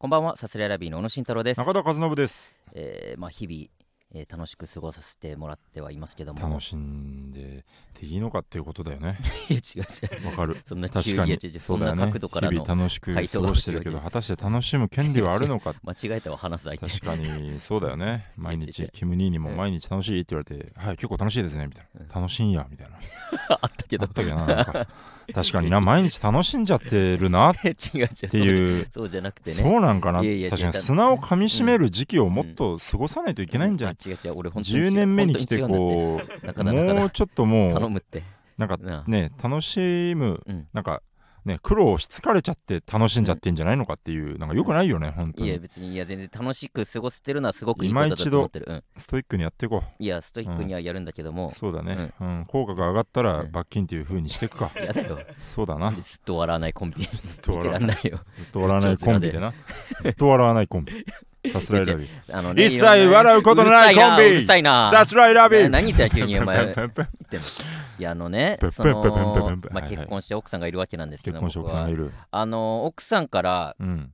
こんばんは、サスレラビーの小野慎太郎です。中田和信です。えーまあ日々、えー楽しく過ごさせてもらってはいますけども。楽しんでていいのかっていうことだよね。いや違う違う。わかる。そんな急確かに。そんだよね。角度からの日々楽しく過ごしてるけど果たして楽しむ権利はあるのか 間違えたわ話す相手。確かに。そうだよね。毎日キム兄にもうん。毎日楽しいって言われてはい結構楽しいですねみたいうん。な楽しいんやみたいな。あったけど。あったけどななんか確かにな毎日楽しんじゃってるな っ。ていうそうじゃなくてね。そうなんかな確かに砂を噛みしめる時期をもっと過ごさないといけないんじゃない？う違う。俺本当に違う10年目に来てこうもうちょっともう。なんかね楽しむうん。なんかね苦労し疲れちゃって楽しんじゃってんじゃないのかっていうなんかよくないよね本当いやに別にいや全然楽しく過ごせてるのはすごくいいことだと思ってる。うん。ストイックにやっていこいやストイックにはやるんだけどうも。そうだね。うん。効果が上がったらうん。罰金っていう風にしていくか。やだよ。そうだな。ずっと笑わないコンビ。ずっと笑わんないよ。ずっと笑わないコンビでな。ずっと笑わないコンビさすらいラビあの一切笑うことのないコンビ。うるさすらいラビな何言ってんの急にお前。言ってんのいやあのねそのまあ結婚して奥さんがいるわけなんですけど結婚して奥さんがいる。あの奥さんからうん。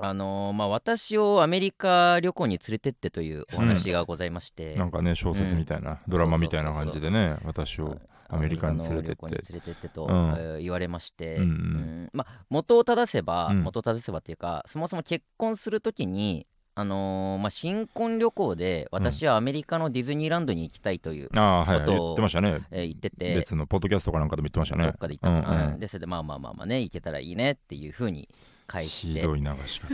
あのまあ私をアメリカ旅行に連れてってというお話がございまして、なんかね小説みたいなドラマみたいな感じでね私をアメリカに連れてってアメリカの旅行に連れてって。と、うん。えー言われまして、うんうん。うん。まあ元を正せば、うん。元を正せばっていうかそもそも結婚するときにあのーまあ、新婚旅行で私はアメリカのディズニーランドに行きたいという、ああはいはい。ことを言ってましたね。えー言ってて。別のポッドキャストかなんかでも言ってましたね。どっかで行ったのかな、うんうん。でそれでまあまあまあまあね行けたらいいねっていうふうに返して。ひどい流し方。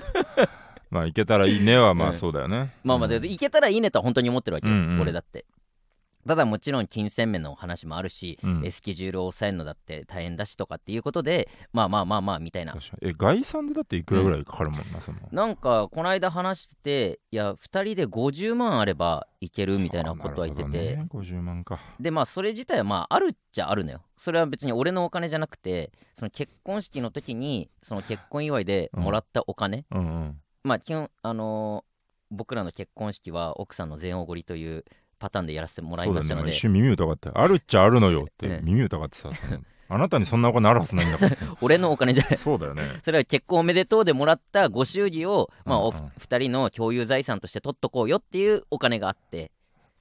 まあいけたらいいねはまうん。あそうだよね。まあまあで、うん。行けたらいいねとは本当に思ってるわけよ、うんうん。俺だってただもちろん金銭面の話もあるし、うん。えスケジュールを抑えるのだって大変だしとかっていうことでまあまあまあまあみたいな。え概算でだっていくらぐらいかかるもんな その。なんかこの間話してていや2人で50万あればいけるみたいなことは言ってて、ね50万か。でまあそれ自体はまああるっちゃあるのよ。それは別に俺のお金じゃなくてその結婚式の時にその結婚祝いでもらったお金、うんうん。まあ基本あのー僕らの結婚式は奥さんの全おごりというパターンでやらせてもらいましたので、だね。一瞬耳疑ってあるっちゃあるのよっええ。て耳疑ってさあなたにそんなお金あるはずないんだからさ 俺のお金じゃ。ないそうだよね。それは結婚おめでとうでもらったご祝儀を、まあ、お二人の共有財産として取っとこうよっていうお金があって。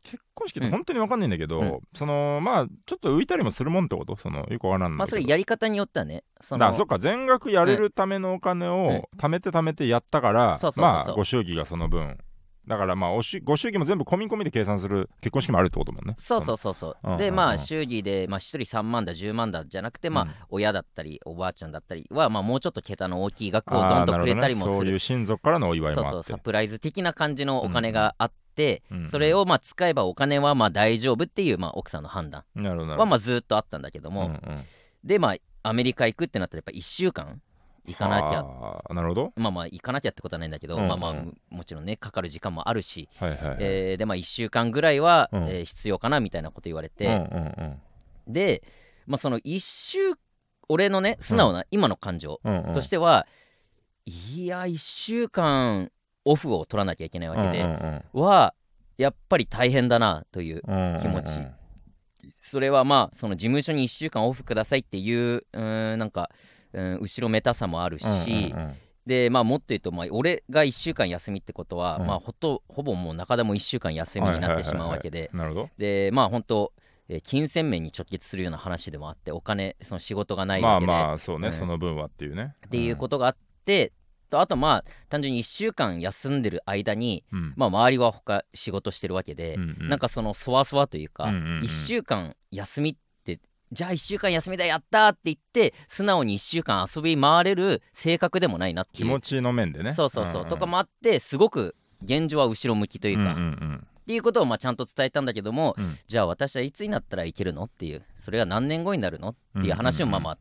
結婚式って本当に分かんないんだけど、うん。そのまあちょっと浮いたりもするもんってことそのよくわからんんまあそれやり方によってはねその。だからそっか全額やれるためのお金を貯めて貯めてやったから、まあご祝儀がその分だからまあおしご祝儀も全部込み込みで計算する結婚式もあるってこともんね。そうそうそうそう、うん。うんうんでまあ祝儀で、まあ、1人3万だ10万だじゃなくて、まあうん。親だったりおばあちゃんだったりは、まあ、もうちょっと桁の大きい額をどんとくれたりもなるね。そういう親族からのお祝いもそうそうサプライズ的な感じのお金があって、それをまあ使えばお金はまあ大丈夫っていう、まあ、奥さんの判断はまあずっとあったんだけども、でまあアメリカ行くってなったらやっぱ1週間行かなきゃ。はあなるほど。まあまあ行かなきゃってことはないんだけど、うんうん。まあまあもちろんねかかる時間もあるし、はいはいはい、えーでまあ1週間ぐらいは、うん。えー必要かなみたいなこと言われて、うんうんうん。で、まあ、その1週俺のね素直な今の感情うんうん。としては、いや1週間オフを取らなきゃいけないわけで、うんうんはやっぱり大変だなといううんうん気持ち。それはまあその事務所に1週間オフくださいっていううなんかうん後ろめたさもあるし、うんうんうん。でまあもっと言うと、まあ、俺が1週間休みってことは、うん。まあほとほぼもう中田も1週間休みになってしまうわけで、なるほど。でまあ本当えー金銭面に直結するような話でもあってお金その仕事がないまあわけで、まあそうね、うん。その分はっていうね。っていうことがあって、とあとまあ単純に1週間休んでる間に、と、うん。まあ、周りは他仕事してるわけで、うんうん。なんかそのそわそわというか、うんうんうん。1週間休みってじゃあ1週間休みだやったーって言って素直に1週間遊び回れる性格でもないなっていう。気持ちの面でね。そうそうそう、んんとかもあってすごく現状は後ろ向きというか、うんうんっていうことをまあちゃんと伝えたんだけども、うん。じゃあ私はいつになったらいけるのっていうそれが何年後になるのっていう話をまあまあ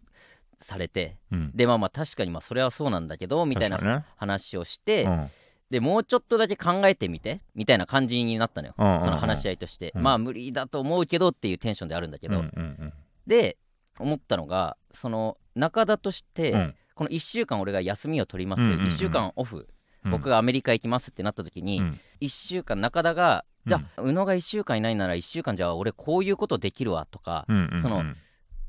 されて、うん。うん。でまあまあ確かにまあそれはそうなんだけどみたいな話をして、うん。でもうちょっとだけ考えてみてみたいな感じになったのよ、うんうんうん。その話し合いとして、うん。まあ無理だと思うけどっていうテンションであるんだけど、うんうんで思ったのがその中田として、うん。この1週間俺が休みを取ります、うんうんうん。1週間オフ。うん。僕がアメリカ行きますってなった時に、うん。1週間中田がじゃあ、宇野が1週間いないなら1週間じゃあ俺こういうことできるわとか、うんうんうん。その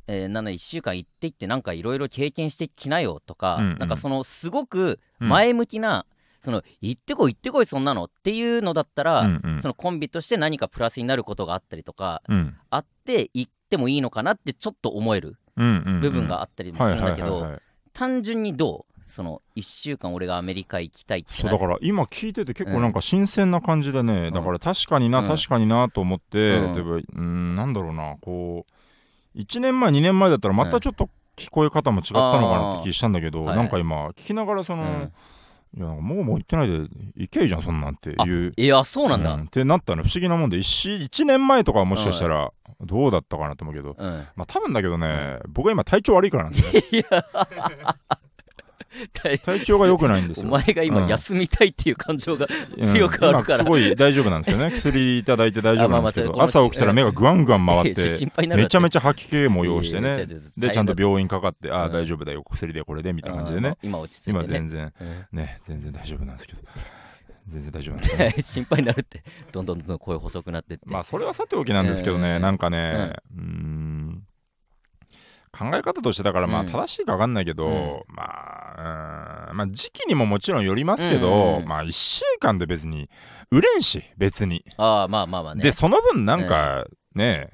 えーなので1週間行っていってなんかいろいろ経験してきなよとか、うんうんなんかそのすごく前向きな、その行ってこい行ってこいそんなのっていうのだったら、うんうん。そのコンビとして何かプラスになることがあったりとかうん。あって行ってもいいのかなってちょっと思える部分があったりもすはいるんだけど単純にどうその1週間俺がアメリカ行きたいってなそうだから今聞いてて結構なんか新鮮な感じでね、ん。だから確かにな、うん。確かになと思って、うん。例えばうーんなんだろうなこう1年前2年前だったらまたちょっと聞こえ方も違ったのかなって気したんだけど、なんか今聞きながらその、うんいやもうもう言ってないで行けいいじゃんそんなんっていう。いやそうなんだ、うん。ってなったの不思議なもんで 1, 1年前とかはもしかしたらどうだったかなと思うけど、うん、まあ多分だけどね、僕は今体調悪いからなんですよ いや体調が良くないんですおよ前が今うん。休みたいっていう感情がうん。強くあるから、今すごい大丈夫なんですけどね。薬いただいて大丈夫なんですけど、朝起きたら目がぐわんぐわん回って めちゃめちちゃ吐き気も要してね。でちゃんと病病院かかってああうん。大丈夫だよ薬でこれでみたいな感じでね。今落ち着いて、ね、今全然。うん。ね全然大丈夫なんですけど。全然大丈夫なんですけど心配になるって。どんどんどんどん声細くなってって、まあそれはさておきなんですけどね、うん。なんかね、うーん考え方としてだからまあうん。正しいか分かんないけど、うん。まあまあ時期にももちろんよりますけど、うんまあ1週間で別に売れんし別に、ああまあまあまあね。でその分なんかね、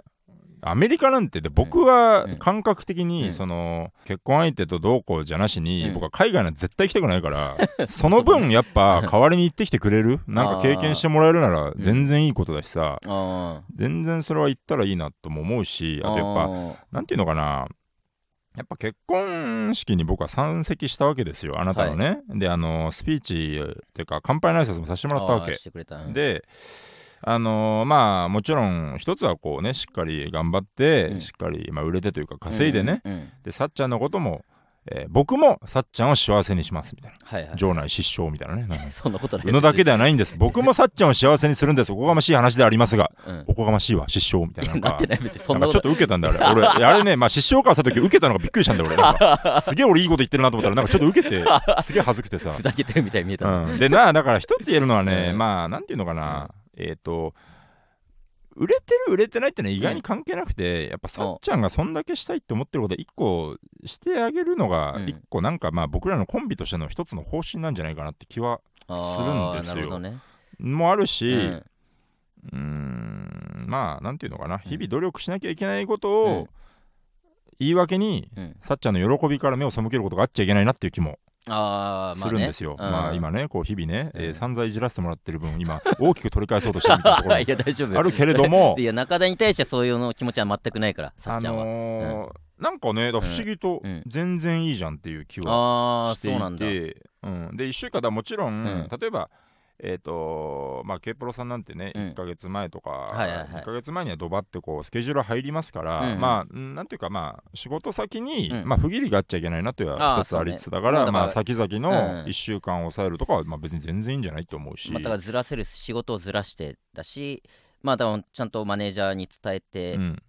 アメリカなんてで僕はうん。感覚的にうん。その結婚相手とどうこうじゃなしにうん。僕は海外なんて絶対行きたくないから その分やっぱ 代わりに行ってきてくれるなんか経験してもらえるなら全然いいことだしさあ全然それは行ったらいいなとも思うしあとやっぱぱなんていうのかなやっぱ結婚式に僕は参席したわけですよあなたのね、であのスピーチっていうか乾杯の挨拶もさせてもらったわけ。してくれたうんであのーまあもちろん一つはこうねしっかり頑張って、うん。しっかり、まあ、売れてというか稼いでね、うんうん。でさっちゃんのことも、えー僕もさっちゃんを幸せにしますみたいな。はいはい。場内失笑みたいなね。そんなことない。宇野だけではないんです。僕もさっちゃんを幸せにするんです。おこがましい話ではありますが。うん。おこがましいわ失笑みたいな。なってない別にそんな。かちょっとと受けたんだよ俺俺あれねまあ失笑からした時受けたのがびっくりしたんだよ俺。なんか。すげえ俺いいこと言ってるなと思ったらなんかちょっと受けてすげえ恥ずくてさ。ふざけてるみたいに見えたのうん、でなだから一つ言えるのはね、うん。まあなんていうのかな、えっ、と売れてる売れてないってのは意外に関係なくて、やっぱさっちゃんがそんだけしたいって思ってることは一個してあげるのがうん。一個なんかまあ僕らのコンビとしての一つの方針なんじゃないかなって気はするんですよ。ね。もあるし、ううんーんまあなんていうのかな。日々努力しなきゃいけないことを、うん。言い訳にうん。さっちゃんの喜びから目を背けることがあっちゃいけないなっていう気もああますあね。るんですよ。うん。まあ今ね、こう日々ね、えーうん。散々いじらせてもらってる分、今、大きく取り返そうとしてるみたいなところ。いや大丈夫。もあるけれども。い、や中田に対してそういうの気持ちは全くないからさあっちゃんは、のーなんかね、だから不思議とうん。全然いいじゃんっていう気はああしていて、うんで、1週間だもちろん、うん。例えば、えっ、とまあ、K プロさんなんてね、うん。1ヶ月前とか、はいはいはい。1ヶ月前にはドバってこうスケジュール入りますから、うんうん。まあ、んなんていうか、まあ、仕事先に、うん。まあ、不義理があっちゃいけないなというのは一つありつつだから、ねまあ、先々うん。の1週間を抑えるとかは、まあ、別に全然いいんじゃないと思うし。まあ、だからずらせる仕事をずらしてだしまあだからちゃんとマネージャーに伝えて、うん。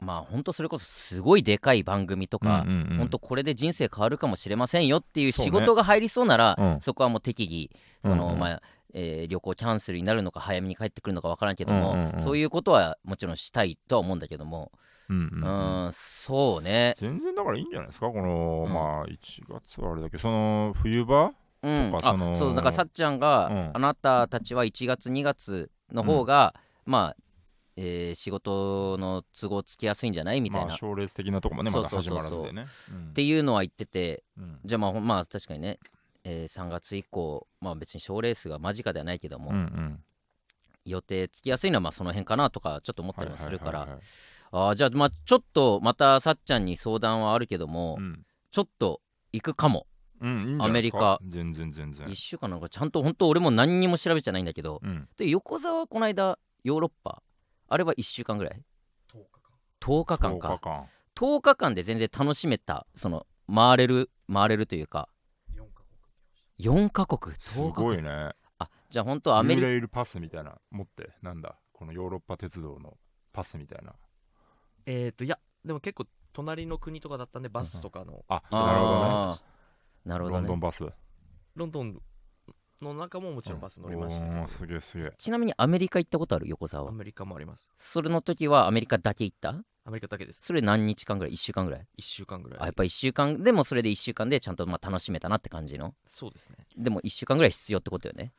まあ本当それこそすごいでかい番組とか、うんうんうん。本当これで人生変わるかもしれませんよっていう仕事が入りそうならうん。そこはもう適宜その、まあえー旅行キャンセルになるのか早めに帰ってくるのか分からんけども、うんうんうん。そういうことはもちろんしたいとは思うんだけども。うんううん。うんそうね。全然だからいいんじゃないですか？この、うん。まあ1月はあれだけどその冬場？うん。とかそのあそうだからさっちゃんが、うん。あなたたちは1月2月の方が、まあ、えー仕事の都合つきやすいんじゃない？みたいな、まあ賞レース的なとこもねまだ始まらずでね。うん。っていうのは言ってて。うん。じゃあまあまあ確かにね、えー3月以降まあ別に賞レースが間近ではないけども、うんうん。予定つきやすいのはまあその辺かなとかちょっと思ったりもするから、はいはいはいはい。あーじゃあまあちょっとまたさっちゃんに相談はあるけども、うん。ちょっと行くかも。うんいいか。アメ全然全然。1週間なんかちゃんと本当俺も何にも調べちゃないんだけどうん。で横澤はこの間ヨーロッパあれは1週間ぐらい？10日間。10か。日間。10日間で全然楽しめたその回れる回れるというか4カ国す10カ国ごいね。あじゃあ本当アメリカユーレイルパスみたいな持ってなんだこのヨーロッパ鉄道のパスみたいな。えっ、ー、といやでも結構隣の国とかだったんでバスとかの。あなるほどね。なるほどね。ロンドンバス。ロンドンの中ももちろんバス乗りました。すげえすげえ。ちなみにアメリカ行ったことある横澤は？アメリカもあります。それの時はアメリカだけ行った？アメリカだけです。それ何日間ぐらい？1週間ぐらい？1週間ぐらい。あやっぱ1週間。でもそれで1週間でちゃんとまあ楽しめたなって感じの？そうですね。でも1週間ぐらい必要ってことよね？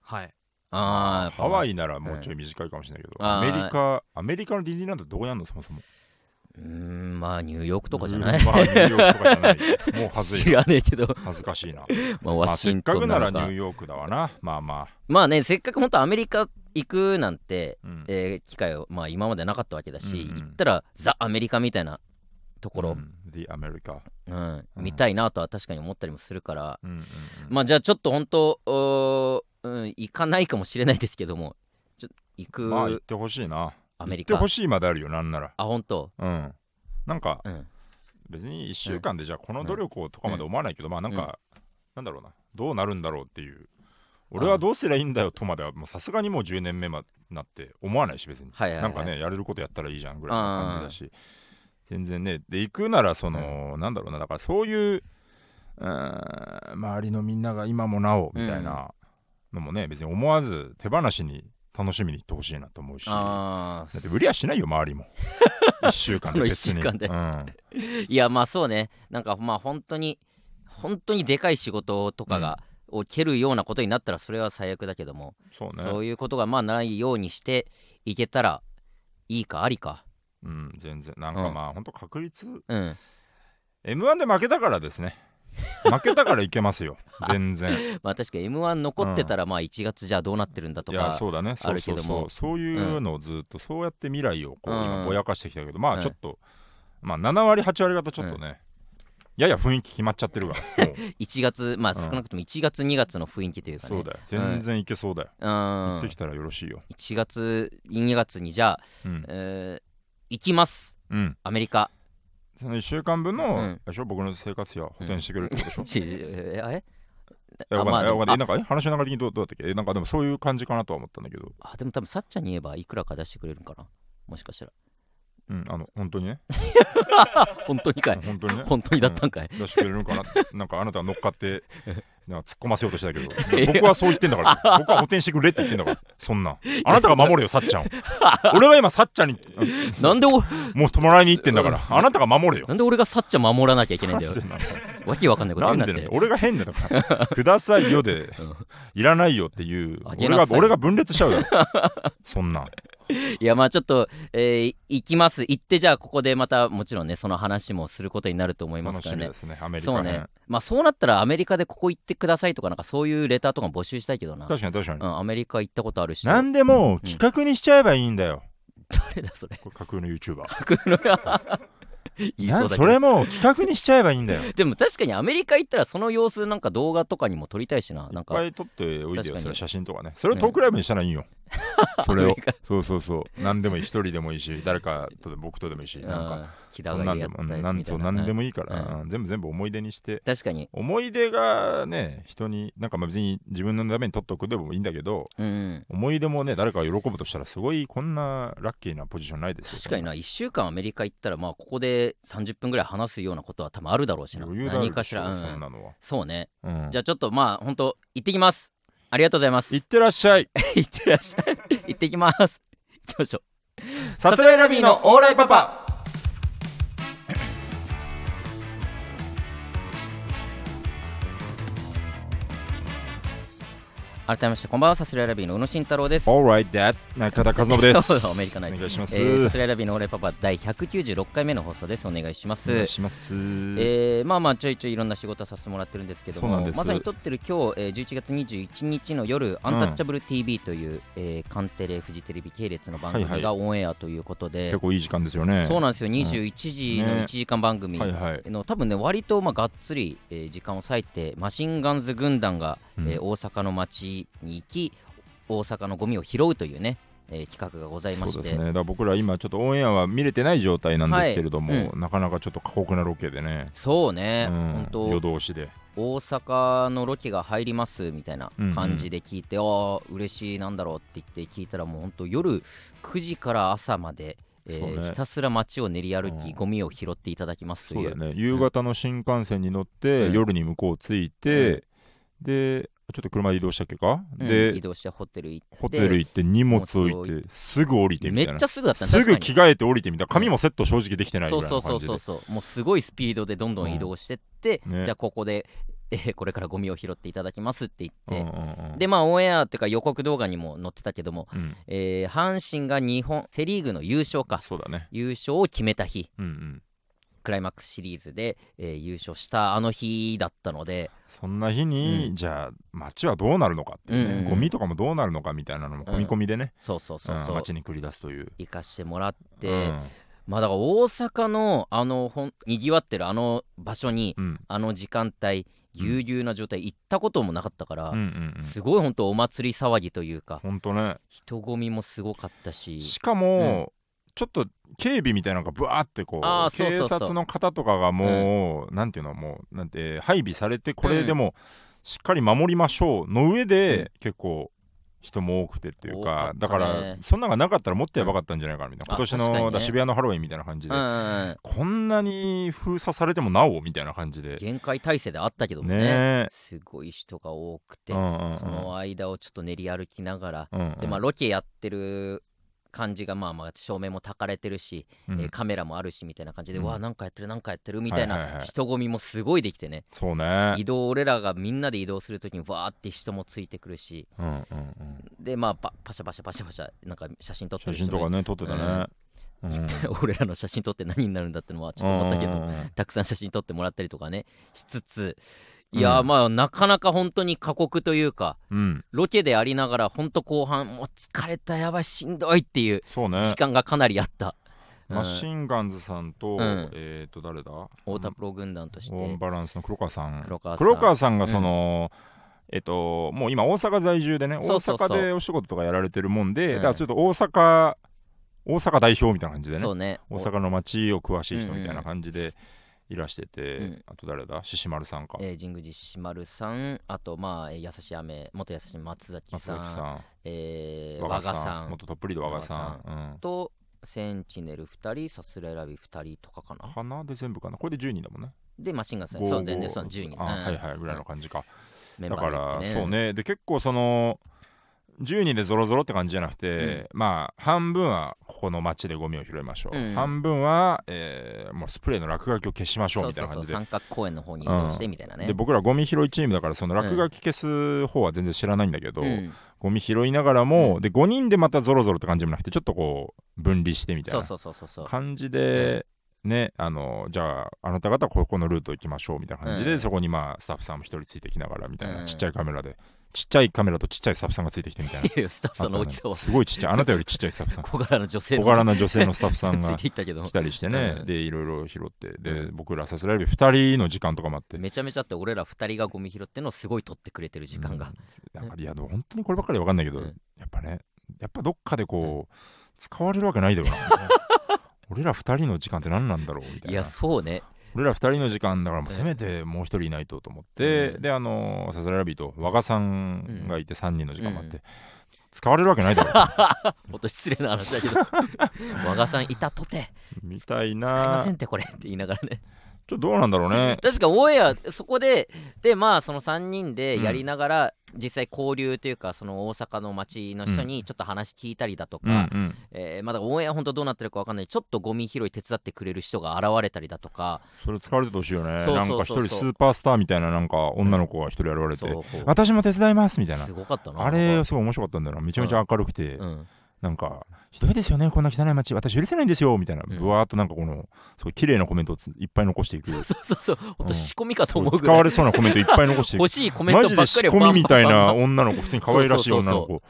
はい。ああハワイならもうちょい短いかもしれないけど、うん。アメリカアメリカのディズニーランドどこにあんの？そもそもうーんまあニューヨークとかじゃない？うんまあニューヨークとかじゃない。もうはずい知らねえけど。恥ずかしいな。まあまワシンあせっか。トンなのかくならニューヨークだわな。まあまあ、まあねせっかく本当アメリカ行くなんて、うん。えー機会をまあ今までなかったわけだし、うんうん。行ったらザ・アメリカみたいなところ、うん。The America うん。うん。見たいなとは確かに思ったりもするから、うんうんうん。まあじゃあちょっと本当うん行かないかもしれないですけども。ちょ行く、まあ行ってほしいなアメリカ。行ってほしいまであるよなんなら。あ本当？うん。なんかうん。別に1週間でじゃあこの努力をとかまで思わないけど、まあなんか、なんだろうな。どうなるんだろうっていう。俺はどうすりゃいいんだよとまではもうさすがにもう10年目まなって思わないし別に、はいはい、はい、なんかねやれることやったらいいじゃんぐらいの感じだし。全然ねで行くならその、なんだろうな。だからそういう周りのみんなが今もなおみたいなのもね別に思わず手放しに楽しみに行ってほしいなと思うし。だあって無理はしないよ周りも。1週間で別にその一週間で。うん。ー いやまあそうね。なんかまあ本当に本当にでかい仕事とかが、を蹴るようなことになったらそれは最悪だけども、そうね。そういうことがまあないようにしていけたらいいかありか。うん、全然。なんかうんまあ、ほん。と確率うん。M1 で負けたからですね負けたからいけますよ。全然。まあ確かに m 1残ってたらまあ1月じゃあどうなってるんだといやかそうだね。そうそうあるけども。そうそういうのをずっとそうやって未来をこううん。今ぼやかしてきたけどまうん。あちょっとまあ7割8割方ちょっとねやや雰囲気決まっちゃってるからもう。1月まあうん。少なくとも1月2月の雰囲気というかね。そうだよ。全然いけそうだよ。うん。行ってきたらよろしいよ。1月2月にじゃあ、うん。えー行きます。うん。アメリカその1週間分の、僕の生活費は補填してくれるってことでしょ、ちえーええわかんない、わかんない。えなんかえ話の流れ的にどうどうだったっけ？えなんかでもそういう感じかなとは思ったんだけど。あでも多分さっちゃんに言えばいくらか出してくれるんかな？もしかしたら。うんあの本当にね。本当にかい。本当にね。本当にだったんかい、出してくれるのかな？なんかあなたは乗っかってなんか突っ込ませようとしたけど。僕はそう言ってんだから。僕は補填してくれって言ってんだから。そんな。あなたが守れよさっちゃんを。俺は今さっちゃんに。なんでおもう弔いに行ってんだから。あなたが守れよ。なんで俺がさっちゃん守らなきゃいけないんだよ。わけわかんないことなん言うなって。で俺が変だから。くださいよでいらないよっていう。俺が俺が分裂しちゃうだろ。そんな。ん いやまあちょっと、えー行きます。行ってじゃあここでまたもちろんねその話もすることになると思いますからね。ねアメリカ編そうね。まあそうなったらアメリカでここ行ってくださいとかなんかそういうレターとかも募集したいけどな。確かに確かに。うん、アメリカ行ったことあるし。何でも企画にしちゃえばいいんだよ。誰だそれ？架空の YouTuber 架空の そそれも企画にしちゃえばいいんだよ。い っでも確かにアメリカ行ったらその様子なんか動画とかにも撮りたいしな。なんか。ぱい撮っておいで確かに。よそれ写真とかね。それをトークライブにしたらいいよ それを。そうそうそう。何でもいい。一人でもいいし誰かとで僕とでもいいしなんかそんなんでもな。ん何でももいいから、うん。全部全部思い出にして。確かに。思い出がね人になんかまあ別に自分のために撮っとくでもいいんだけどうん思い出もね誰かが喜ぶとしたらすごいこんなラッキーなポジションないですよ確かにな。1週間アメリカ行ったらまあここで30分ぐらい話すようなことは多分あるだろうしな。何かしら、うん。そうね。うん。じゃあちょっとまあ本当行ってきますありがとうございます。いってらっしゃい。行ってらっしゃい。行ってきます。行きましょう。さすらいラビーのオーライパパ改めましてこんばんはサスレラビーの宇野慎太郎です、Alright that 中田和信です。アメリカナイトお願いします、えー、サスレラビーのオーライパパ第196回目の放送です。お願いします。お願いします、えーまあまあちょいちょいいろんな仕事させてもらってるんですけどもまさに撮ってる今日、えー、11月21日の夜、アンタッチャブル TV という、えー、カンテレフジテレビ系列の番組はいがオンエアということで、結構いい時間ですよね。そうなんですよ。21時のね。1時間番組はいはい。の、多分ね割とまあがっつり、えー時間を割いてマシンガンズ軍団が、うん。えー大阪の街に行き大阪のゴミを拾うというね、えー企画がございまして。そうですね。だ僕ら今ちょっとオンエアは見れてない状態なんですけれども、はい。なかなかちょっと過酷なロケでね、そうね、うん。本当夜通しで。大阪のロケが入りますみたいな感じで聞いて、ああ嬉しいなんだろうって言って聞いたらもう本当夜9時から朝まで、えーね。ひたすら街を練り歩き、うん。ゴミを拾っていただきますという。ね。夕方の新幹線に乗って、うん。夜に向こう着いて、でちょっと車で移動したっけか、うんで移動してホテル行ってホテル行って荷物置いてすぐ。降りてみたいな。めっちゃすぐだったねすぐ着替えて降りてみた。いな髪もセット正直できてないぐそうらいの感じでそうそうそうそう。もうすごいスピードでどんどん移動してって、うん。ね。じゃあここで、えーこれからゴミを拾っていただきますって言って、うんうんうん。でまあオンエアっていうか予告動画にも載ってたけども、うん。えー阪神が日本セ・リーグの優勝か。そうだね。優勝を決めた日。うんうんクライマックスシリーズで、えー優勝したあの日だったので。そんな日に、うん。じゃあ街はどうなるのかっていうね、うんうんうん。ゴミとかもどうなるのかみたいなのも込み込みでね、そうそうそうそう、うん街に繰り出すという。行かしてもらって、うん。まあだから大阪のあのほんにぎわってるあの場所に、うん。あの時間帯ぎゅうぎゅうな状態行ったこともなかったから、うんうんうん。すごい本当お祭り騒ぎというかほんとね。人混みもすごかったし。しかも、ちょっと警備みたいなのがブワーってこう警察の方とかがもう、なんていうのもうなんて配備されてこれでもしっかり守りましょうの上で、うん。結構人も多くてっていうかね。だからそんなのがなかったらもっとやばかったんじゃないかなみたいな、うん今年の、ね。だ渋谷のハロウィンみたいな感じで、うんうんうん。こんなに封鎖されてもなおみたいな感じで。限界体制であったけどもね。ね。えすごい人が多くて、うんうんうん。その間をちょっと練り歩きながら、うんうん。でまあロケやってる感じがまあまあ照明もたかれてるし、うん。えーカメラもあるしみたいな感じで、うん。わあなんかやってるなんかやってるみたいはいはいはない。人混みもすごいできてね、そうね。移動俺らがみんなで移動するときにわーって人もついてくるし。うんうんうん。でまあパパシャパシャパシャパシャなんか写真撮ってる。写真とかね撮ってたね、うん。俺らの写真撮って何になるんだってのはちょっと思ったけど、たくさん写真撮ってもらったりとかねしつついやーまあなかなか本当に過酷というかうん。ロケでありながら本当後半もう疲れたやばいしんどいっていうそうね。時間がかなりあった、うん。マシンガンズさんと、ん。えっ、と誰だ？太田プロ軍団として。オンバランスの黒川さん。黒川さん。がその、えっともう今大阪在住でね大阪でお仕事とかやられてるもんで、うん。だからちょっと大阪大阪代表みたいな感じでね。ね。大阪の街を詳しい人みたいな感じでいらしてて、うん。あと誰だ？獅子丸さんか、えー、神宮寺しまるさん。あとまあ、えー優しい雨元優しい松崎松さん。崎さえー、ん。和賀さん。元トップリード和賀さん、とセンチネル2人さすらいラビ2人とかかうん、な。かな？で全部かな？これで10人だもんね。でマシンガンさん。5そう全然そう10人。あ、うん。はいはい。ぐらいの感じか、だから、バーで行ってそうね。で結構その10人でゾロゾロって感じじゃなくて、まあ半分はここの街でゴミを拾いましょう、うん。半分は、えーもうスプレーの落書きを消しましょうみたいうな感じで。三角公園の方に移動してみたいなね、で僕らゴミ拾いチームだからその落書き消す方は全然知らないんだけど、うん。ゴミ拾いながらも、うん。で5人でまたゾロゾロって感じでもなくてちょっとこう分離してみたいな感じで、ねあのじゃああなた方はここのルート行きましょうみたいな感じで、うん。そこにまあスタッフさんも一人ついてきながらみたいな、うん。ちっちゃいカメラでちっちゃいカメラとちっちゃいスタッフさんがついてきてみたいな。いやスタッフさんの大きさは。すごいちっちゃいあなたよりちっちゃいスタッフさん。小柄な女性の。小柄な女性のスタッフさん ついがていったけど。来たりしてね、うん。でいろいろ拾って。で、うん。僕らさすらいで2人の時間とかもあって。めちゃめちゃあって俺ら2人がゴミ拾ってんのをすごい取ってくれてる時間が、うん。なんかいやでも本当にこればっかりわかんないけど、うん。やっぱねやっぱどっかでこう、使われるわけないだろうな。俺ら2人の時間って何なんだろうみたいな。いやそうね俺ら2人の時間だからもうせめてもう1人いないとと思って、うん。であのサザラビーと和賀さんがいて3人の時間もあって、うん。使われるわけないだろ。うほんと失礼な話だけど。和賀さんいたとて。みたい使いまなせんってこれって言いながらねちょっとどうなんだろうね。確かオンエアそこででまあその3人でやりながら、実際交流というかその大阪の町の人にちょっと話聞いたりだとうんか、うん。えーまだオンエア本当どうなってるか分かんない。ちょっとゴミ拾い手伝ってくれる人が現れたりだとか。それ使われててほしいよね。そうなんかそうそう。そう一人スーパースターみたいななんか女の子が一人現れて、そう私も手伝いますみたいな。すごかったなあれすごい面白かったんだよな。めちゃめちゃ明るくて、うんなんかひどいですよねこんな汚い街。私許せないんですよみたいな。うん。ぶわーっとなんかこのすごい綺麗なコメントをついっぱい残していく。そうそうそうそう。本当うん仕込みかと思ぐらい。使われそうなコメントいっぱい残していく。欲しいコメントばマジでっかりを仕込みみたいな女の子普通に可愛らしい女の子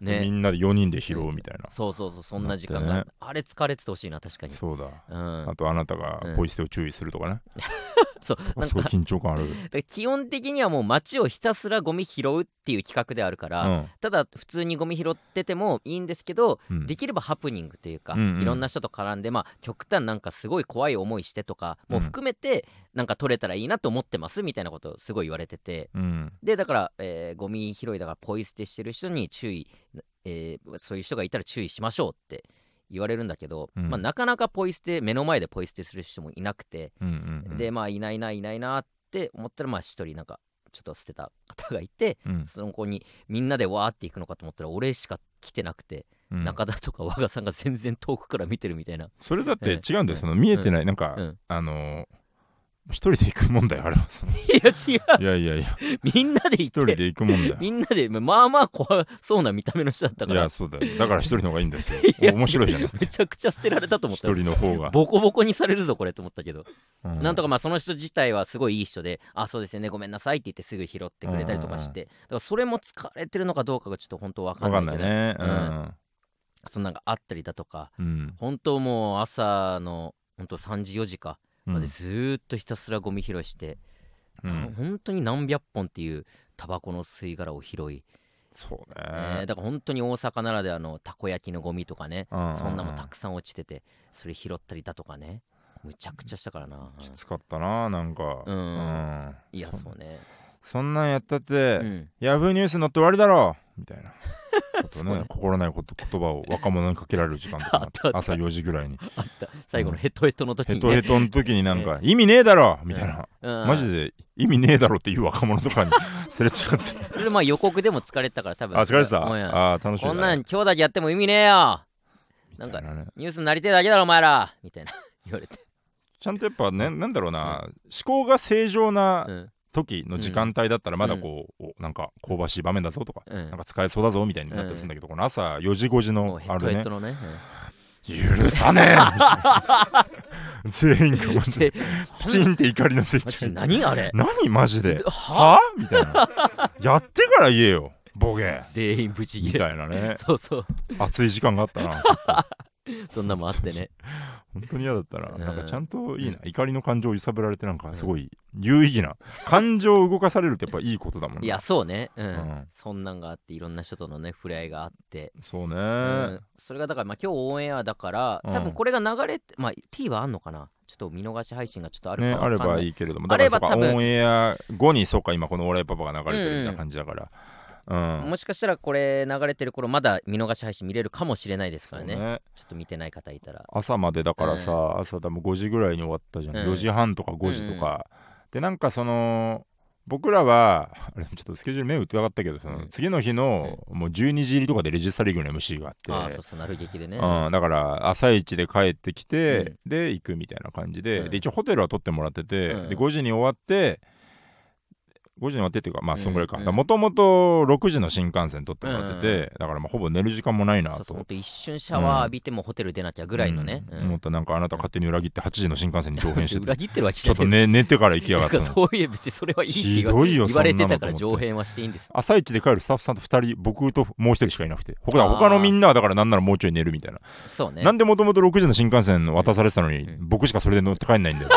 ねみんなで4人で拾うみたいな、そうそうそうそんな時間が、ね。あれ疲れててほしいな確かに。そうだ。うん。あとあなたがポイ捨てを注意するとかね、そうなんすごいか緊張感ある、基本的にはもう街をひたすらゴミ拾うっていう企画であるから、うん。ただ普通にゴミ拾っててもいいんですけど、うん。できればハプニングというか、うん。うんいろんな人と絡んでまあ極端なんかすごい怖い思いしてとかもう含めてなんか取れたらいいなと思ってますみたいなことをすごい言われてて。うん。でだから、えーゴミ拾いだからポイ捨てしてる人に注意、えーそういう人がいたら注意しましょうって言われるんだけど、うん。まあ、なかなかポイ捨て目の前でポイ捨てする人もいなくて、うんうんうん。でまあいないないないなって思ったらまあ一人なんかちょっと捨てた方がいてうん。その子にみんなでわーって行くのかと思ったら俺しか来てなくて、うん。中田とか和賀さんが全然遠くから見てるみたいな。それだってええ違うんだよその見えてないなんかうん。あのー一人で行くもんだよあれは いや違う。いやいやいや。みんなで行って。一人で行くもんだよ。みんなでまあまあ怖そうな見た目の人だったから。いやそうだよ。だから一人の方がいいんですよ 面白いじゃん違うめちゃくちゃ捨てられたと思っ一た人の方が、ボコボコにされるぞこれと思ったけど、うん。なんとかまあその人自体はすごいいい人であそうですよねごめんなさいって言ってすぐ拾ってくれたりとかして、だからそれも疲れてるのかどうかがちょっと本当わかんんないけど。ないね。うん。そんなんがあったりだとか。うん、うん本当もう朝の本当3時4時か。うんまでずーっとひたすらゴミ拾いして、うん。本当に何百本っていうタバコの吸い殻を拾い、そうえーね、だから本当に大阪ならではのたこ焼きのゴミとかね、うんそんなもんたくさん落ちててそれ拾ったりだとかね。むちゃくちゃしたからな、きつかったななんか。うん。うん。いやそそうね。そんなんやったって、うん。ヤフーニュース乗って終わりだろみたいな。ことねね。心ないこと言葉を 若者にかけられる時間とか朝4時ぐらいに。あった。最後のヘトヘトの時ヘに、ね。トヘトの時になんか意味ねえだろみたいな。うん。マジで意味ねえだろっていう若者とかに すれ違って。それまあ予告でも疲れてたから多分。あ疲れてた？うんあー楽しいこんなん今日だけやっても意味ねえよ。なんかね。ニュースになりてえだけだろお前ら。みたいな言われて、ちゃんとやっぱねなんだろうな。思考が正常なうん時の時間帯だったらまだこうおなんか香ばしい場面だぞとかうん。なんか使えそうだぞみたいになったりするんだけどこの朝4時5時のあれね。ヘトのね。許さねえ！全員がマジででプチンって怒りのスイッチ。が何あれ？何マジで？は？は？みたいな。やってから言えよボケ。全員ブチみギレ。たいなね。そうそう。熱い時間があったな そんなもんあってね本当に嫌だったなうんなんかちゃんといいな怒りの感情を揺さぶられてなんかすごい有意義な感情を動かされるってやっぱいいことだもんね。いやそうね。うん、うん。そんなんがあっていろんな人とのね触れ合いがあって、そうね。うん。それがだからまあ今日オンエアだからうん。多分これが流れて、まあ T はあんのかな？ちょっと見逃し配信がちょっとあるかねあればいいけれども。あだからオンエア後にそうか今この「オーライパパ」が流れてるみたいな感じだからうん。もしかしたらこれ流れてる頃まだ見逃し配信見れるかもしれないですからね。ね。ちょっと見てない方いたら。朝までだからさ、朝多分5時ぐらいに終わったじゃん、うん。4時半とか5時とか、でなんかその僕らはあれちょっとスケジュール目打ってなかったけどその、うん。次の日の、もう12時入りとかでレジスタリーグの MC があって。ああそうそうなる劇でね。うん、だから朝一で帰ってきて、で行くみたいな感じで,、うん。で一応ホテルは取ってもらってて、うん。で5時に終わって5時に終わってっていうかまあそんぐらいか。うんもともと6時の新幹線取ってもらってて、だからまあほぼ寝る時間もないなとそう一瞬シャワー浴びてもホテル出なきゃぐらいのね、うん。うん。思ったらなんかあなた勝手に裏切って8時の新幹線に上編してて 裏切ってるわけちょっと寝寝てから行きやがってなんかそういう別にそれはいいってひどいよ言われてたから上編はしていいんです朝一で帰るスタッフさんと2人僕ともう1人しかいなくて。他他のみんなはだからなんならもうちょい寝るみたいな、そうね。なんでもともと6時の新幹線渡されてたのに、うん。僕しかそれで乗って帰んないんだよ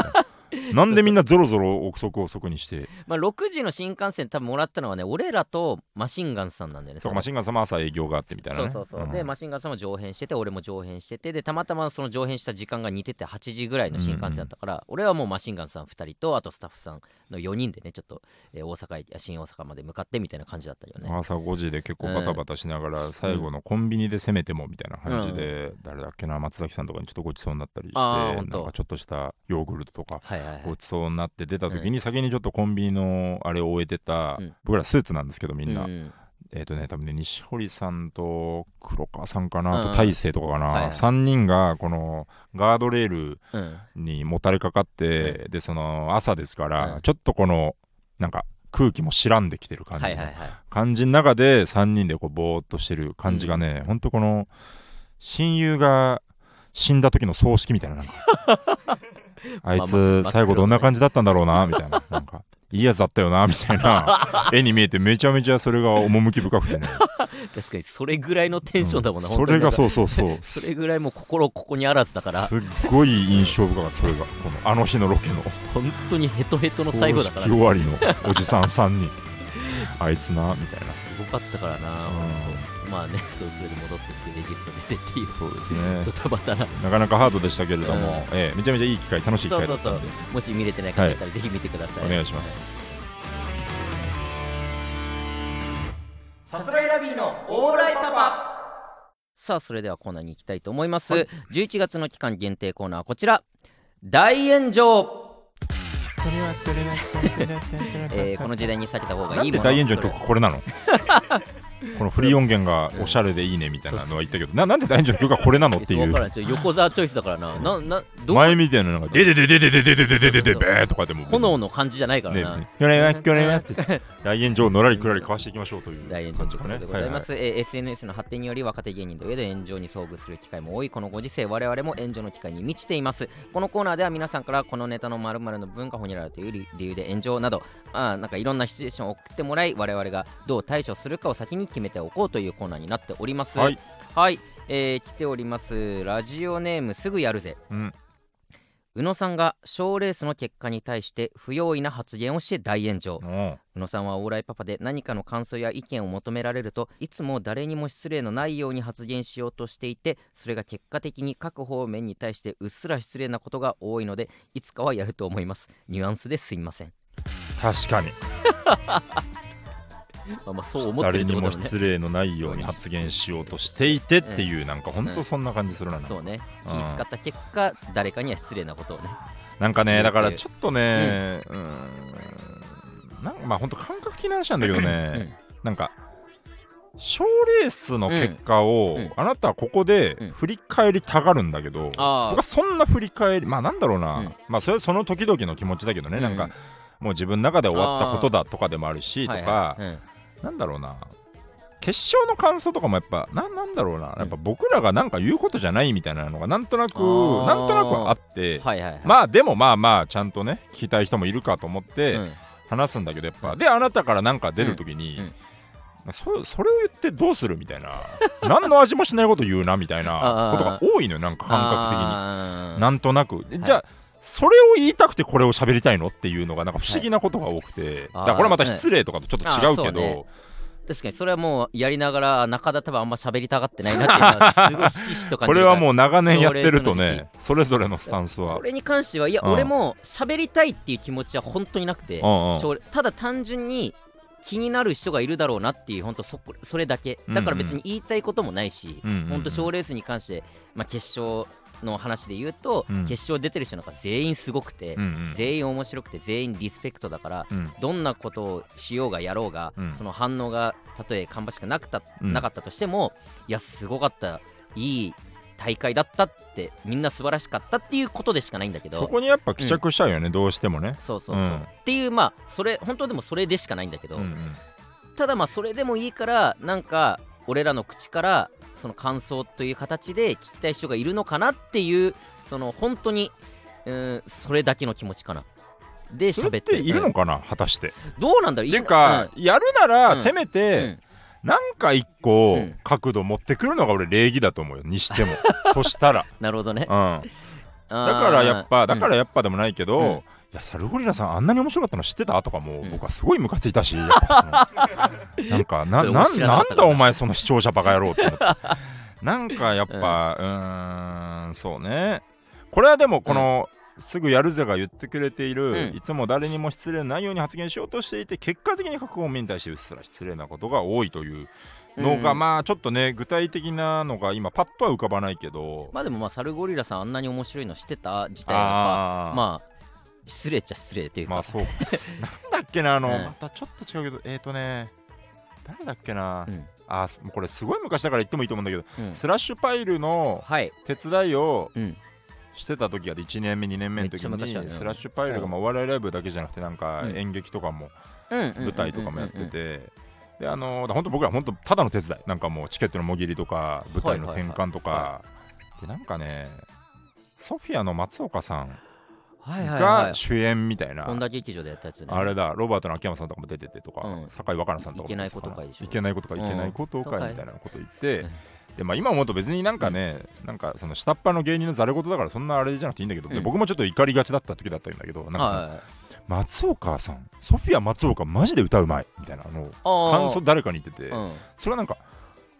ななんでみんなゾロゾロ憶測を遅くにして？まあ、6時の新幹線多分もらったのはね俺らとマシンガンズさんなんだよねそうかマシンガン様は朝営業があってみたいなね。そうそうそう、ん。でマシンガンズさんも上編してて俺も上編しててでたまたまその上編した時間が似てて8時ぐらいの新幹線だったから、俺はもうマシンガンズさん2人とあとスタッフさんの4人でねちょっと、えー大阪へ新大阪まで向かってみたいな感じだったよね。朝5時で結構バタバタしながら最後のコンビニで攻めてもみたいな感じで、誰だっけな松崎さんとかにちょっとごちそうになったりしてなんかちょっとしたヨーグルトとか。はいはいはいごちそうになって出た時に先にちょっとコンビニのあれを終えてた、うん。僕らスーツなんですけどみんな、うんえっ、とね多分ね西堀さんと黒川さんかな、と大勢とかかな、はいはい。3人がこのガードレールうん。にもたれかかって、でその朝ですから、うんちょっとこのなんか空気も白んできてる感じの、感じの中で3人でこうぼーっとしてる感じがね、うん。ほんとこの親友が死んだ時の葬式みたいななんか あいつあ最後どんな感じだったんだろうなみたいな。なんかいいやつだったよなみたいな。絵に見えてめちゃめちゃそれが趣深くてね確かにそれぐらいのテンションだもんな、うん。それがうそうそうそう。それぐらいもう心ここにあらずだから。すっごい印象深かったそれが。このあの日のロケの。本当にヘトヘトの最後だから。葬式終わりのおじさん3人あいつなみたいな。すごかったからな、本当。まあねそうそれで戻ってきてっていう。そうですね。ドタバタな。なかなかハードでしたけれども、うん。ええめちゃめちゃいい機会楽しい機そうそうそう。会だったんでもし見れてない方い。たらぜひ見てください、お願いします。さすらいラビーのオーライパパ。さあそれではコーナーに行きたいと思います、11月の期間限定コーナーはこちら。大炎上。えーこの時代に避けた方がないんでいもの大炎上の曲これなのこのフリー音源がおしゃれでいいねみたいなのは言ったけどななんで大炎上の曲がこれなの？っていう。横澤チョイスだからな。ななど前みたいななんかデデデデデデデデデデデデベーとかでも炎の感じじゃないからな、ね別にこれはこれはって大炎上のらりくらりかわしていきましょうという大炎上でございます、SNS の発展により若手芸人といえど炎上に遭遇する機会も多いこのご時世我々も炎上の機会に満ちていますこのコーナーでは皆さんからこのネタの〇〇の文化ほにゃららという理理由で炎上などあーなんかいろんなシチュエーションを送ってもらい我々がどう対処するかを先に決めておこうというコーナーになっております。はい、はい。えー来ております。ラジオネームすぐやるぜ。うん。宇野さんが賞ーレースの結果に対して不用意な発言をして大炎上。お宇野さんはオーライパパで何かの感想や意見を求められるといつも誰にも失礼のないように発言しようとしていてそれが結果的に各方面に対してうっすら失礼なことが多いのでいつかはやると思います。ニュアンスですいません。確かにまあまあそう思ってる誰にもってことだもんね失礼のないように発言しようとしていてっていうなんかほんとそんな感じするななんか。そうね。気うん。使った結果誰かには失礼なことをね。なんかねうんだからちょっとねうーん。なんかまあほんと感覚的な話なんだけどねなんか賞レースの結果を、うん。うん。あなたはここでうん。振り返りたがるんだけど、僕あはそんな振り返りまあなんだろうな、うん。まあそれはその時々の気持ちだけどね、なんかもう自分の中で終わったことだとかでもあるしとか、はい。はいうんなんだろうな。決勝の感想とかもやっぱななんだろうな。やっぱ僕らがなんか言うことじゃないみたいなのがなんとなくなんとなくあってはいはいはい。まあでもまあまあちゃんとね聞きたい人もいるかと思ってうん。話すんだけどやっぱ。であなたからなんか出るときに、うん。うん。そそれを言ってどうするみたいな。何の味もしないこと言うなみたいなことが多いのよなんか感覚的に。なんとなく。じゃあそれを言いたくてこれを喋りたいのっていうのがなんか不思議なことが多くて、はいだこれまた失礼とかとちょっと違うけど、確かにそれはもうやりながら中田多分あんま喋りたがってないなっていうのはすごいと感じるこれはもう長年やってるとねそれぞれのスタンスは。これに関してはいや、うん。俺も喋りたいっていう気持ちは本当になくて、うんうん。賞ただ単純に気になる人がいるだろうなっていう本当そこそれだけ。だから別に言いたいこともないし、うんうんうん。本当賞レースに関して、まあ、決勝の話で言うと、うん。決勝出てる人なんか全員すごくて、うんうん全員面白くて全員リスペクトだからうん。どんなことをしようがやろうが、うん。その反応がたとえ芳しくなくた、うん。なかったとしてもいやすごかった。いい大会だったってみんな素晴らしかったっていうことでしかないんだけど。そこにやっぱ帰着しちゃうよね、どうしてもね。そうそうそう、うん。っていうまあそれ本当でもそれでしかないんだけど、うんうん。ただまあそれでもいいからなんか俺らの口からその感想という形で聞きたい人がいるのかなっていうその本当にうんそれだけの気持ちかな。でそれっ喋ってているのかな果たして。っどうなんだろう？ていうか、やるならうんせめうん。て、なんか一個うん。角度持ってくるのが俺礼儀だと思うよ。にしても。そしたら、なるほどね。うん、だだからやっぱだからやっぱでもないけど、うん。いやサルゴリラさんあんなに面白かったの知ってたとかも、うん。僕はすごいムカついたしやっぱその なんかなななんだお前その視聴者バカ野郎って思って。なんかやっぱ、うーんそうね。これはでもこの、すぐやるぜが言ってくれている、うん。いつも誰にも失礼のないように発言しようとしていて結果的に各方面に対してうっすら失礼なことが多いという。のが、うんまあちょっとね具体的なのが今パッとは浮かばないけど、まあでもまあサルゴリラさんあんなに面白いの知ってた？自体は。まあ失礼っちゃ失礼というか、まあそうか。なんだっけなあの、うん。またちょっと違うけどえっ、ー、とね誰だっけな、うん。あすこれすごい昔だから言ってもいいと思うんだけど、うん。スラッシュパイルのはい。手伝いをうんしてた時が1年目2年目の時にスラッシュパイルがまあお笑いライブだけじゃなくてなんかうん演劇とかも舞台とかもやってて。であのー、本当僕ら本当ただの手伝い。なんかもうチケットのもぎりとか舞台の転換とか、でなんかねソフィアの松岡さんが主演みたいな、本田劇場でやったやつね。あれだロバートの秋山さんとかも出ててとか、うん。酒井若菜さんとかもいけないことかい。けないことかいけないことかうんみたいなこと言って、うんでまあ、今思うと別になんかね、なんかその下っ端の芸人のざれ言だからそんなあれじゃなくていいんだけど、でうん。僕もちょっと怒りがちだった時だったんだけどなんか松岡さんソフィア松岡マジで歌うまいみたいなの感想誰かに言ってて、うん。それはなんか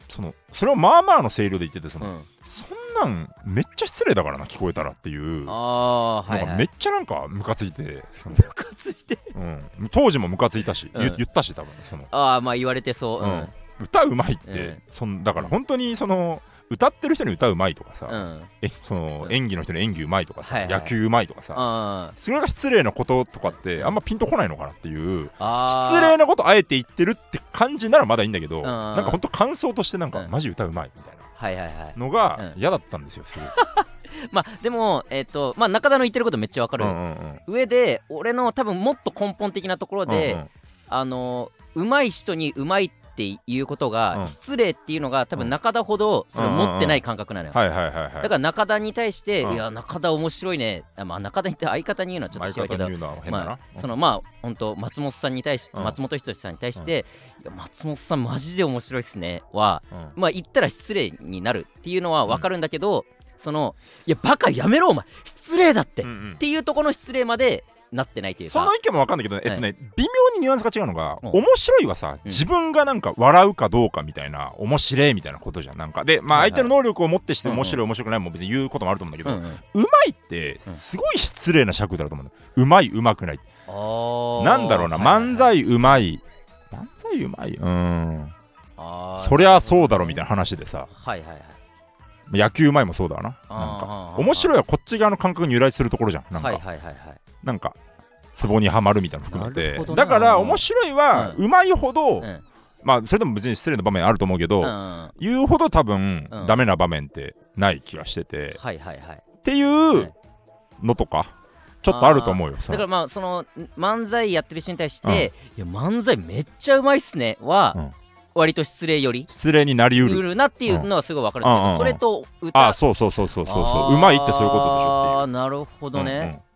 そのそれをまあまあの声量で言っててその、うん。そんなんめっちゃ失礼だからな聞こえたらっていうああはいはい。なんかめっちゃなんかムカついてムカついて。うん、当時もムカついたし、言ったし多分その、ああまあ言われてそう。うん。うん歌うまいって、うんそんだから本当にその歌ってる人に歌うまいとかさ、うん。えそのうん。演技の人に演技うまいとかさ、はいはい。野球うまいとかさ、あそれが失礼なこととかってあんまピンとこないのかなっていうあ失礼なことあえて言ってるって感じならまだいいんだけど、ん。なんか本当感想としてなんか、うん。マジ歌うまいみたいな。はいはいはい。のがうん嫌だったんですよ、すごい。まあでもえっ、とまあ中田の言ってることめっちゃわかる、うんうんうん。上で俺の多分もっと根本的なところで、うんうん。あの上手い人に上手いっていうことが、うん。失礼っていうのが多うん。分中田ほどそれを持ってない感覚なのよ。だから中田に対して、うん。いや中田面白いね。あまあ中田にって相方に言うのはちょっと違うけど。まあ、そのまあ本当松本さんに対し松本人志さんに対して、いや松本さんマジで面白いっすねはまあ言ったら失礼になるっていうのは分かるんだけど、そのいやバカやめろお前。失礼だって、っていうところの失礼までなってないというか。その意見も分かんないけどね、えっとね、微妙にニュアンスが違うのが、うん。面白いはさ、自分がなんか笑うかどうかみたいな、面白いみたいなことじゃん。なんか。で、まあ、相手の能力をもってして、面白い、面白くないも別に言うこともあると思うんだけど、うまいって、すごい失礼な尺だと思うんだよ。うまい、うまくない。なんだろうな、漫才うまい。漫才うまい？うん。そりゃそうだろみたいな話でさ、はいはいはい。野球うまいもそうだわな。なんか、面白いはこっち側の感覚に由来するところじゃん。なんか、はいはいはいはい。なんか、ツボにはまるみたいなの含めて。だから、面白いは、ううまいほど、うん。まあそれでも別に失礼な場面あると思うけど、うん。は言うほど多分、うん。ダメな場面ってない気がしてて、いはいはい。っていうのとかちょっとあると思うよ。だからまあその漫才やってる人に対して、いや漫才めっちゃうまいっすねは、うん。割と失礼より失礼になりううる。るなっていうのはすごいわかるんそれと歌。あそうそうそうそうそうそう。うまいってそういうことでしょあーなるほっていう。どね、うんうん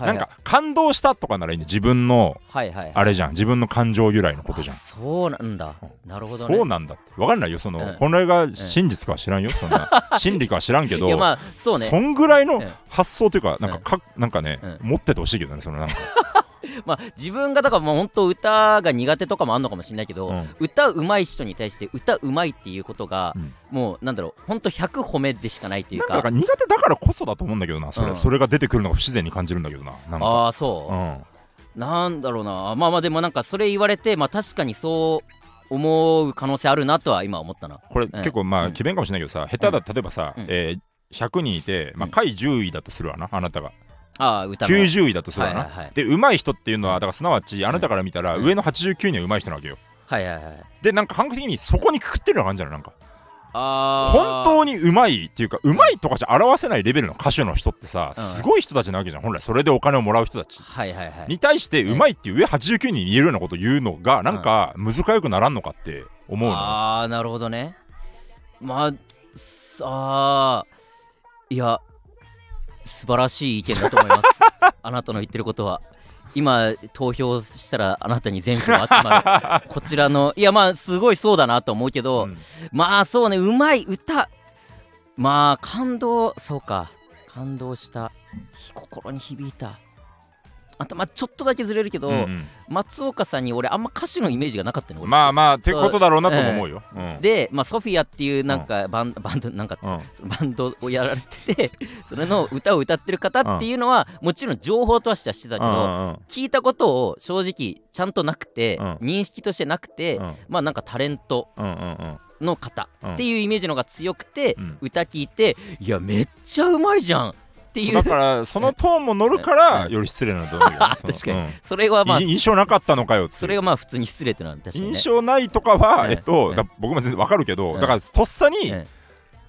はいなんか感動したとかならいいね。自分のはいはいあれじゃん。自分の感情由来のことじゃん。あ。そうなんだ、なるほどね。そうなんだって。分かんないよその、うん。これが真実かは知らんよ。そんな真理かは知らんけどまあそうね。そんぐらいのうん。発想というかなんかかなんかね、うん。持っててほしいけどねそのなんか、まあ自分がだからもう本当歌が苦手とかもあんのかもしれないけど、うん。歌うまい人に対して歌うまいっていうことが、うん。もうなんだろう本当100褒めでしかないというなんか苦手だからこそだと思うんだけどなそれ,、うん。それが出てくるのが不自然に感じるんだけどななああそう、うん。なんだろうな。まあまあでもなんかそれ言われてまあ確かにそう思う可能性あるなとは今思ったな。これ結構まうん。あ詭弁かもしれないけどさ下手だ例えばさ、うん。えー100人いて、まあ、うん。下位10位だとするわなあなたがああ歌の。90位だとするわな、はいはいはい。で上手い人っていうのはだからすなわちあなたから見たらうん。上の89人は上手い人なわけよ。はいはいはいでなんか感覚的にそこにくくってるような感じなのなんか。あ本当にうまいっていうかうまいとかじゃ表せないレベルの歌手の人ってさ、うん。すごい人たちなわけじゃん。本来それでお金をもらう人たち。はいはいはい。に対してうまいっていう上89人に言えるようなことを言うのがなんか難しくならんのかって思うのよ。ああなるほどね。まあさあいや素晴らしい意見だと思います。あなたの言ってることは。今投票したらあなたに全票集まる。こちらのいやまあすごいそうだなと思うけど、うん。まあそうねうまい歌。まあ感動そうか。感動した。心に響いたあとまあちょっとだけずれるけど、うんうん。松岡さんに俺あんま歌手のイメージがなかったの俺。まあまあってことだろうなとも思うよ、う。ん。で、まあ、ソフィアっていうなんかバン,、バンドなんか、うん。バンドをやられてて それの歌を歌ってる方っていうのは、もちろん情報としてはしてたけど、聞いたことを正直ちゃんとなくて、うん。認識としてなくて、うん。まあなんかタレントの方うんっていうイメージのが強くて、うん。歌聞いていやめっちゃうまいじゃんっていう。だからそのトーンも乗るからうんより失礼なんだと思うよ。確かに。それはまあい印象なかったのかよそれがまあ普通に失礼ってのは確かにね。印象ないとかは、うんえっと、僕も全然わかるけど、うんだからとっさに、うん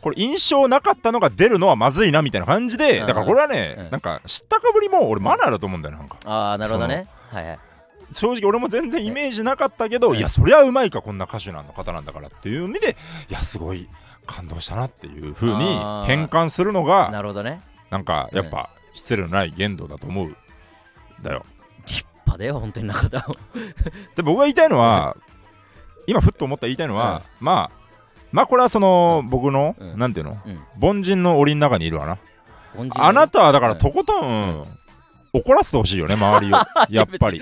これ印象なかったのが出るのはまずいなみたいな感じで、うんだからこれはね、うんなんか知ったかぶりも俺マナーだと思うんだよなんか。ああなるほどね。はいはい。正直俺も全然イメージなかったけど、うんいやそりゃうまいかこんな歌手なんの方なんだからっていう意味でいやすごい感動したなっていう風にあー。変換するのがなるほどねなんかやっぱ失礼のない限度だと思うだよ。立派だよ本当に中田を。で僕が言いたいのは今ふっと思った言いたいのは、まあまあこれはその、僕の、うん。なんていうの？うん。凡人の檻の中にいるわな。あなたはだからうん。とことん、怒らせてほしいよね周りを。やっぱり。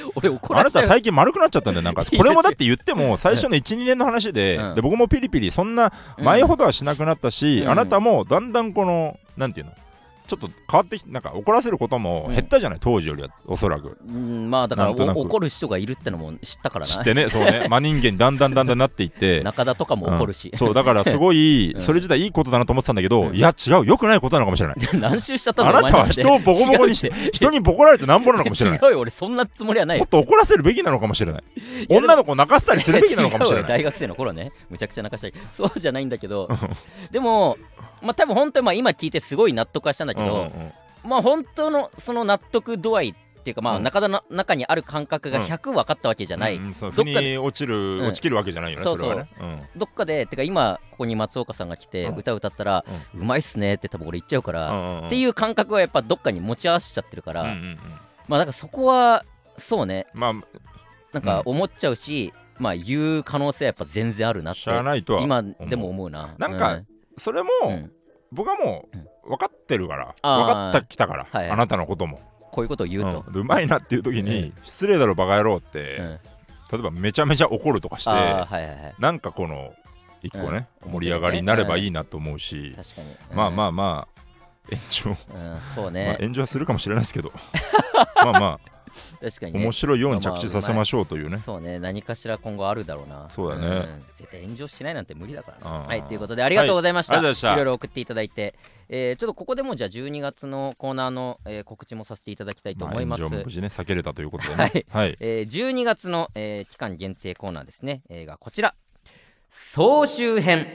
あなた最近丸くなっちゃったんだよなんか。これもだって言っても最初の12年の話で,、うん。で僕もピリピリそんな前ほどはしなくなったし、うん。あなたもだんだんこのなんていうの？ちょっと変わってきなんか怒らせることも減ったじゃない、当時よりはおそらく。うんまあだから怒る人がいるってのも知ったからな。知ってねそうね。真人間にだんだんだんだんなっていって。中田とかも怒るし。うん、そうだからすごい うん。それ自体いいことだなと思ってたんだけど、うん。いや違う良くないことなのかもしれない。何周しちゃったあなたは人をボコボコにして。人にボコられてなんぼなのかもしれない。違うよ俺そんなつもりはないよ。もっと怒らせるべきなのかもしれない。女の子を泣かせたりするべきなのかもしれない。大学生の頃ね。むちゃくちゃ泣かしたり。そうじゃないんだけど。でもまあ多分本当にまあ今聞いてすごい納得はしたんだけど、うんうんうん。まあ本当のその納得度合いっていうかまあうん。中田の中にある感覚がうん。100分かったわけじゃない、うんうんどっかに落ちる、うん。落ちきるわけじゃないよねそうそう。ね。うん。どっかでてか今ここに松岡さんが来てうん。歌歌ったら、うまいっすねって多分俺言っちゃうから、うんっていう感覚はやっぱどっかに持ち合わせちゃってるから、まあだからそこはそうね。まあなんか思っちゃうし、まあ言う可能性はやっぱ全然あるなってしゃあないとは今でも思うな。なんかそれも、僕はもうん。う分かってるから、分かってきたから、はい。はいあなたのことも、こういうことを言うと、うん。でうまいなっていう時に、うん。失礼だろバカ野郎って、うん。例えばめちゃめちゃ怒るとかして、はいはいはい。なんかこの一個ね、うん。盛り上がりになればいいなと思うし、まあまあ、あまあ炎上、うん、そうまあね、炎上はするかもしれないですけど。まあまあ 確かにね。面白いように着地させましょうというね、そうね。何かしら今後あるだろうな。そうだね。ん。絶対炎上しないなんて無理だからはい。ということでありがとうございました、はい。ありがとうございました。いろいろ送っていただいて、えーちょっとここでもじゃあ12月のコーナーの、えー告知もさせていただきたいと思います、まあ無事ね避けれたということではい。ねはい、えー12月の、えー期間限定コーナーですね、えーがこちら。総集編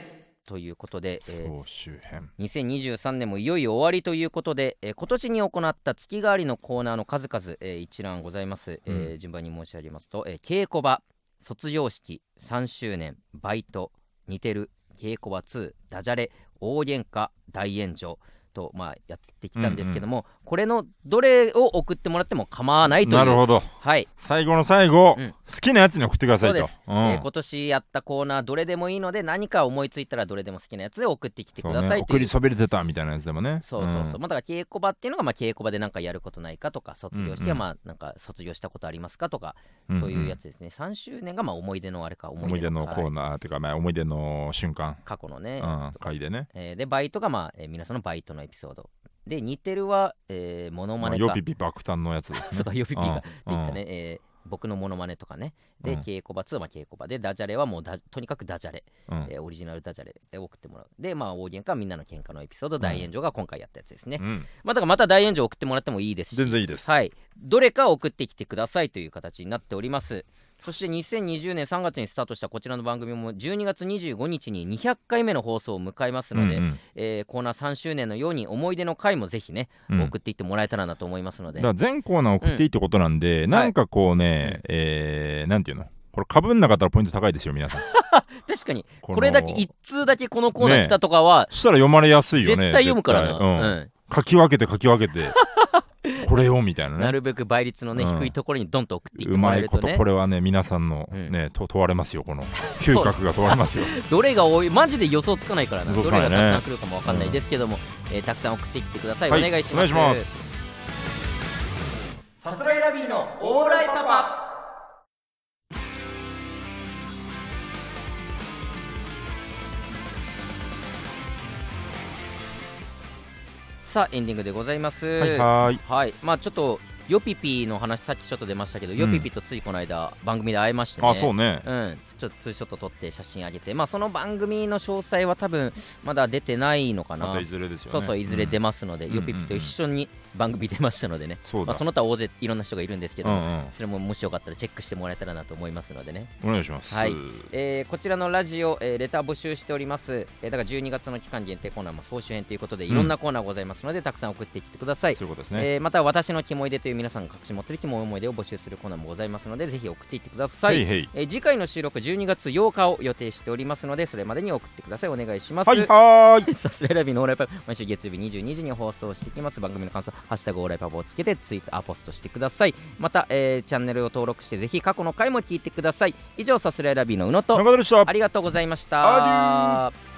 ということで、えー総集編。2023年もいよいよ終わりということで、えー今年に行った月替わりのコーナーの数々、えー一覧ございます、えーうん。順番に申し上げますと、えー稽古場卒業式3周年バイト似てる稽古場2ダジャレ大喧嘩大炎上と、まあ、やってきたんですけども、これのどれを送ってもらっても構わないというなるほど。はい。最後の最後、うん。好きなやつに送ってくださいと。そうです。うん。えー今年やったコーナーどれでもいいので何か思いついたらどれでも好きなやつで送ってきてくださいという。送りそびれてたみたいなやつでもね。そうそうそう、ん。まあだから稽古場っていうのがまあ稽古場でなんかやることないかとか卒業式うんうん。はまあなんか卒業したことありますかとか、んん。そういうやつですね。3周年がまあ思い出のあれか思い出のコーはいナーっていうか、まあ、思い出の瞬間、過去のね、うん。回でね、えーでバイトがまあ、えー皆さんのバイトのエピソードで似てるは、えー、モノマネか、まあ、ヨピピ爆誕のやつですね。そうかヨピピがうんって言ったね、えー僕のモノマネとかね。で、うん。稽古場2はまあ稽古場でダジャレはもうだとにかくダジャレ、うん。えーオリジナルダジャレで送ってもらう。でまあ大喧嘩はみんなの喧嘩のエピソード大炎上が今回やったやつですね、うん。まあだからまた大炎上送ってもらってもいいですし。全然いいです、はい、どれか送ってきてくださいという形になっております。そして2020年3月にスタートしたこちらの番組も12月25日に200回目の放送を迎えますので、うんうん。えーコーナー3周年のように思い出の回もぜひね、うん。送っていってもらえたらなと思いますので。だ全コーナー送っていいってことなんで、なんかこうね、えーなんていうの？これかぶんなかったらポイント高いですよ皆さん。確かに。これだけ1通だけこのコーナー来たとかは、そしたら読まれやすいよ絶ね対読むからな、うん。うん。書き分けて書き分けて これをみたいなね。なるべく倍率のね、うん。低いところにドンと送っていってうまいこもらえるとね。とこれはね皆さんのうん。ね、と問われますよこの。嗅覚が問われますよ。どれが多いマジで予想つかないからな。予想つどかないねれがたくさん来るかもわかんないですけども、えーたくさん送ってきてください、はお願いします。お願いします。さすらいラビーのオーライパパさあエンディングでございます。はいはーい。はい。まあちょっとヨピピの話さっきちょっと出ましたけど、ん。ヨピピとついこの間番組で会いましてね。あそうね。うん、ちょっとツーショット撮って写真あげて、まあ、その番組の詳細は多分まだ出てないのかな、またいずれですよね。そうそう、いずれ出まますので、うん。ヨピピと一緒に番組出ましたのでね、そまあ、その他大勢いろんな人がいるんですけど、うんうん。それももしよかったらチェックしてもらえたらなと思いますのでね、お願いします。はい。えーこちらのラジオ、えーレター募集しております、えーだから12月の期間限定コーナーも総集編ということで、いろんなコーナーございますので、たくさん送ってきてください。そういうことですね、えーまた私のキモい出という皆さんが隠し持っているキモい思い出を募集するコーナーもございますのでぜひ送っていってください、へいへい。えー次回の収録12月8日を予定しておりますのでそれまでに送ってください。お願いします。はいはーい。さすらいラビのオーライパパ毎週月曜日22時に放送していきます。番組の感想「ハッシュタグオーライパパ」をつけてツイートアポストしてください。また、えーチャンネルを登録してぜひ過去の回も聞いてください。以上さすらいラビの宇野とありがとうございました。アデュ